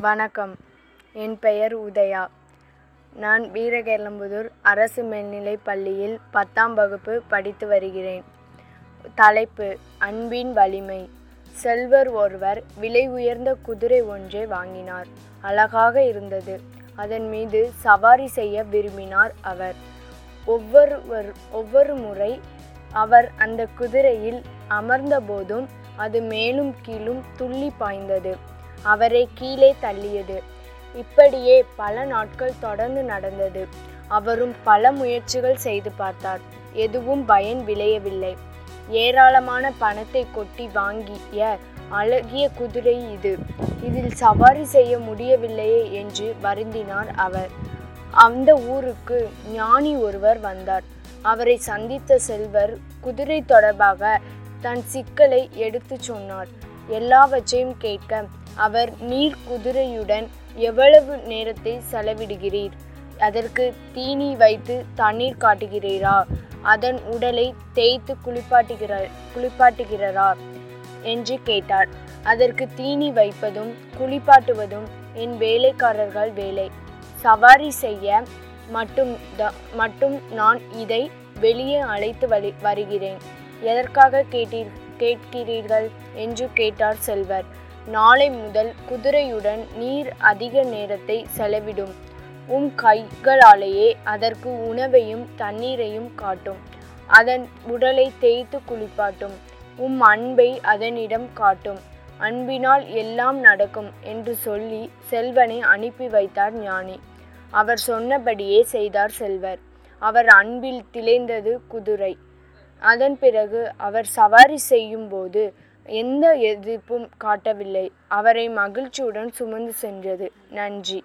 வணக்கம். என் பெயர் உதயா. நான் வீரகேரளம்புதூர் அரசு மேல்நிலைப் பள்ளியில் பத்தாம் வகுப்பு படித்து வருகிறேன். தலைப்பு அன்பின் வலிமை. செல்வர் ஒருவர் விலை உயர்ந்த குதிரை ஒன்றை வாங்கினார். அழகாக இருந்தது. அதன் மீது சவாரி செய்ய விரும்பினார் அவர். ஒவ்வொருவர் ஒவ்வொரு முறை அவர் அந்த குதிரையில் அமர்ந்தபோதும் அது மேலும் கீழும் துள்ளி பாய்ந்தது. அவரை கீழே தள்ளியது. இப்படியே பல நாட்கள் தொடர்ந்து நடந்தது. அவரும் பல முயற்சிகள் செய்து பார்த்தார். எதுவும் பயன் விளையவில்லை. ஏராளமான பணத்தை கொட்டி வாங்கிய அழகிய குதிரை இது. இதில் சவாரி செய்ய முடியவில்லையே என்று வருந்தினார் அவர். அந்த ஊருக்கு ஞானி ஒருவர் வந்தார். அவரை சந்தித்த செல்வர் குதிரை தொடர்பாக தன் சிக்கலை எடுத்துச் சொன்னார். எல்லாவற்றையும் கேட்க அவர் நீர் குதிரையுடன் எவ்வளவு நேரத்தை செலவிடுகிறீர்? அதற்கு தீனி வைத்து தண்ணீர் காட்டுகிறீரா? அதன் உடலை தேய்த்து குளிப்பாட்டுகிறார் குளிப்பாட்டுகிறாரா? என்று கேட்டார். அதற்கு தீனி வைப்பதும் குளிப்பாட்டுவதும் என் வேலைக்காரர்கள் வேலை. சவாரி செய்ய மட்டும் த- மட்டும் நான் இதை வெளியே அழைத்து வழி வருகிறேன். எதற்காக கேட்டீர் கேட்கிறீர்கள்? என்று கேட்டார் செல்வர். நாளை முதல் குதிரையுடன் நீர் அதிக நேரத்தை செலவிடும். உம் கைகளாலேயே அதற்கு உணவையும் தண்ணீரையும் காட்டும். அதன் உடலை தேய்த்து குளிப்பாட்டும். உம் அன்பை அதனிடம் காட்டும். அன்பினால் எல்லாம் நடக்கும் என்று சொல்லி செல்வனை அனுப்பி வைத்தார் ஞானி. அவர் சொன்னபடியே செய்தார் செல்வர். அவர் அன்பில் திளைந்தது குதிரை. அதன் பிறகு அவர் சவாரி செய்யும் போது எந்த எதிர்ப்பும் காட்டவில்லை. அவரை மகிழ்ச்சியுடன் சுமந்து சென்றது. நன்றி.